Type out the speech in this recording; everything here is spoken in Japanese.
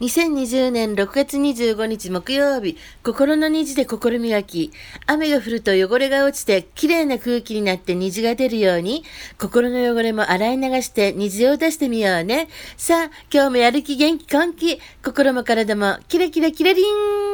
2020年6月25日木曜日、心の虹で心磨き。雨が降ると汚れが落ちて、綺麗な空気になって虹が出るように、心の汚れも洗い流して虹を出してみようね。さあ、今日もやる気元気根気。心も体もキラキラキラリン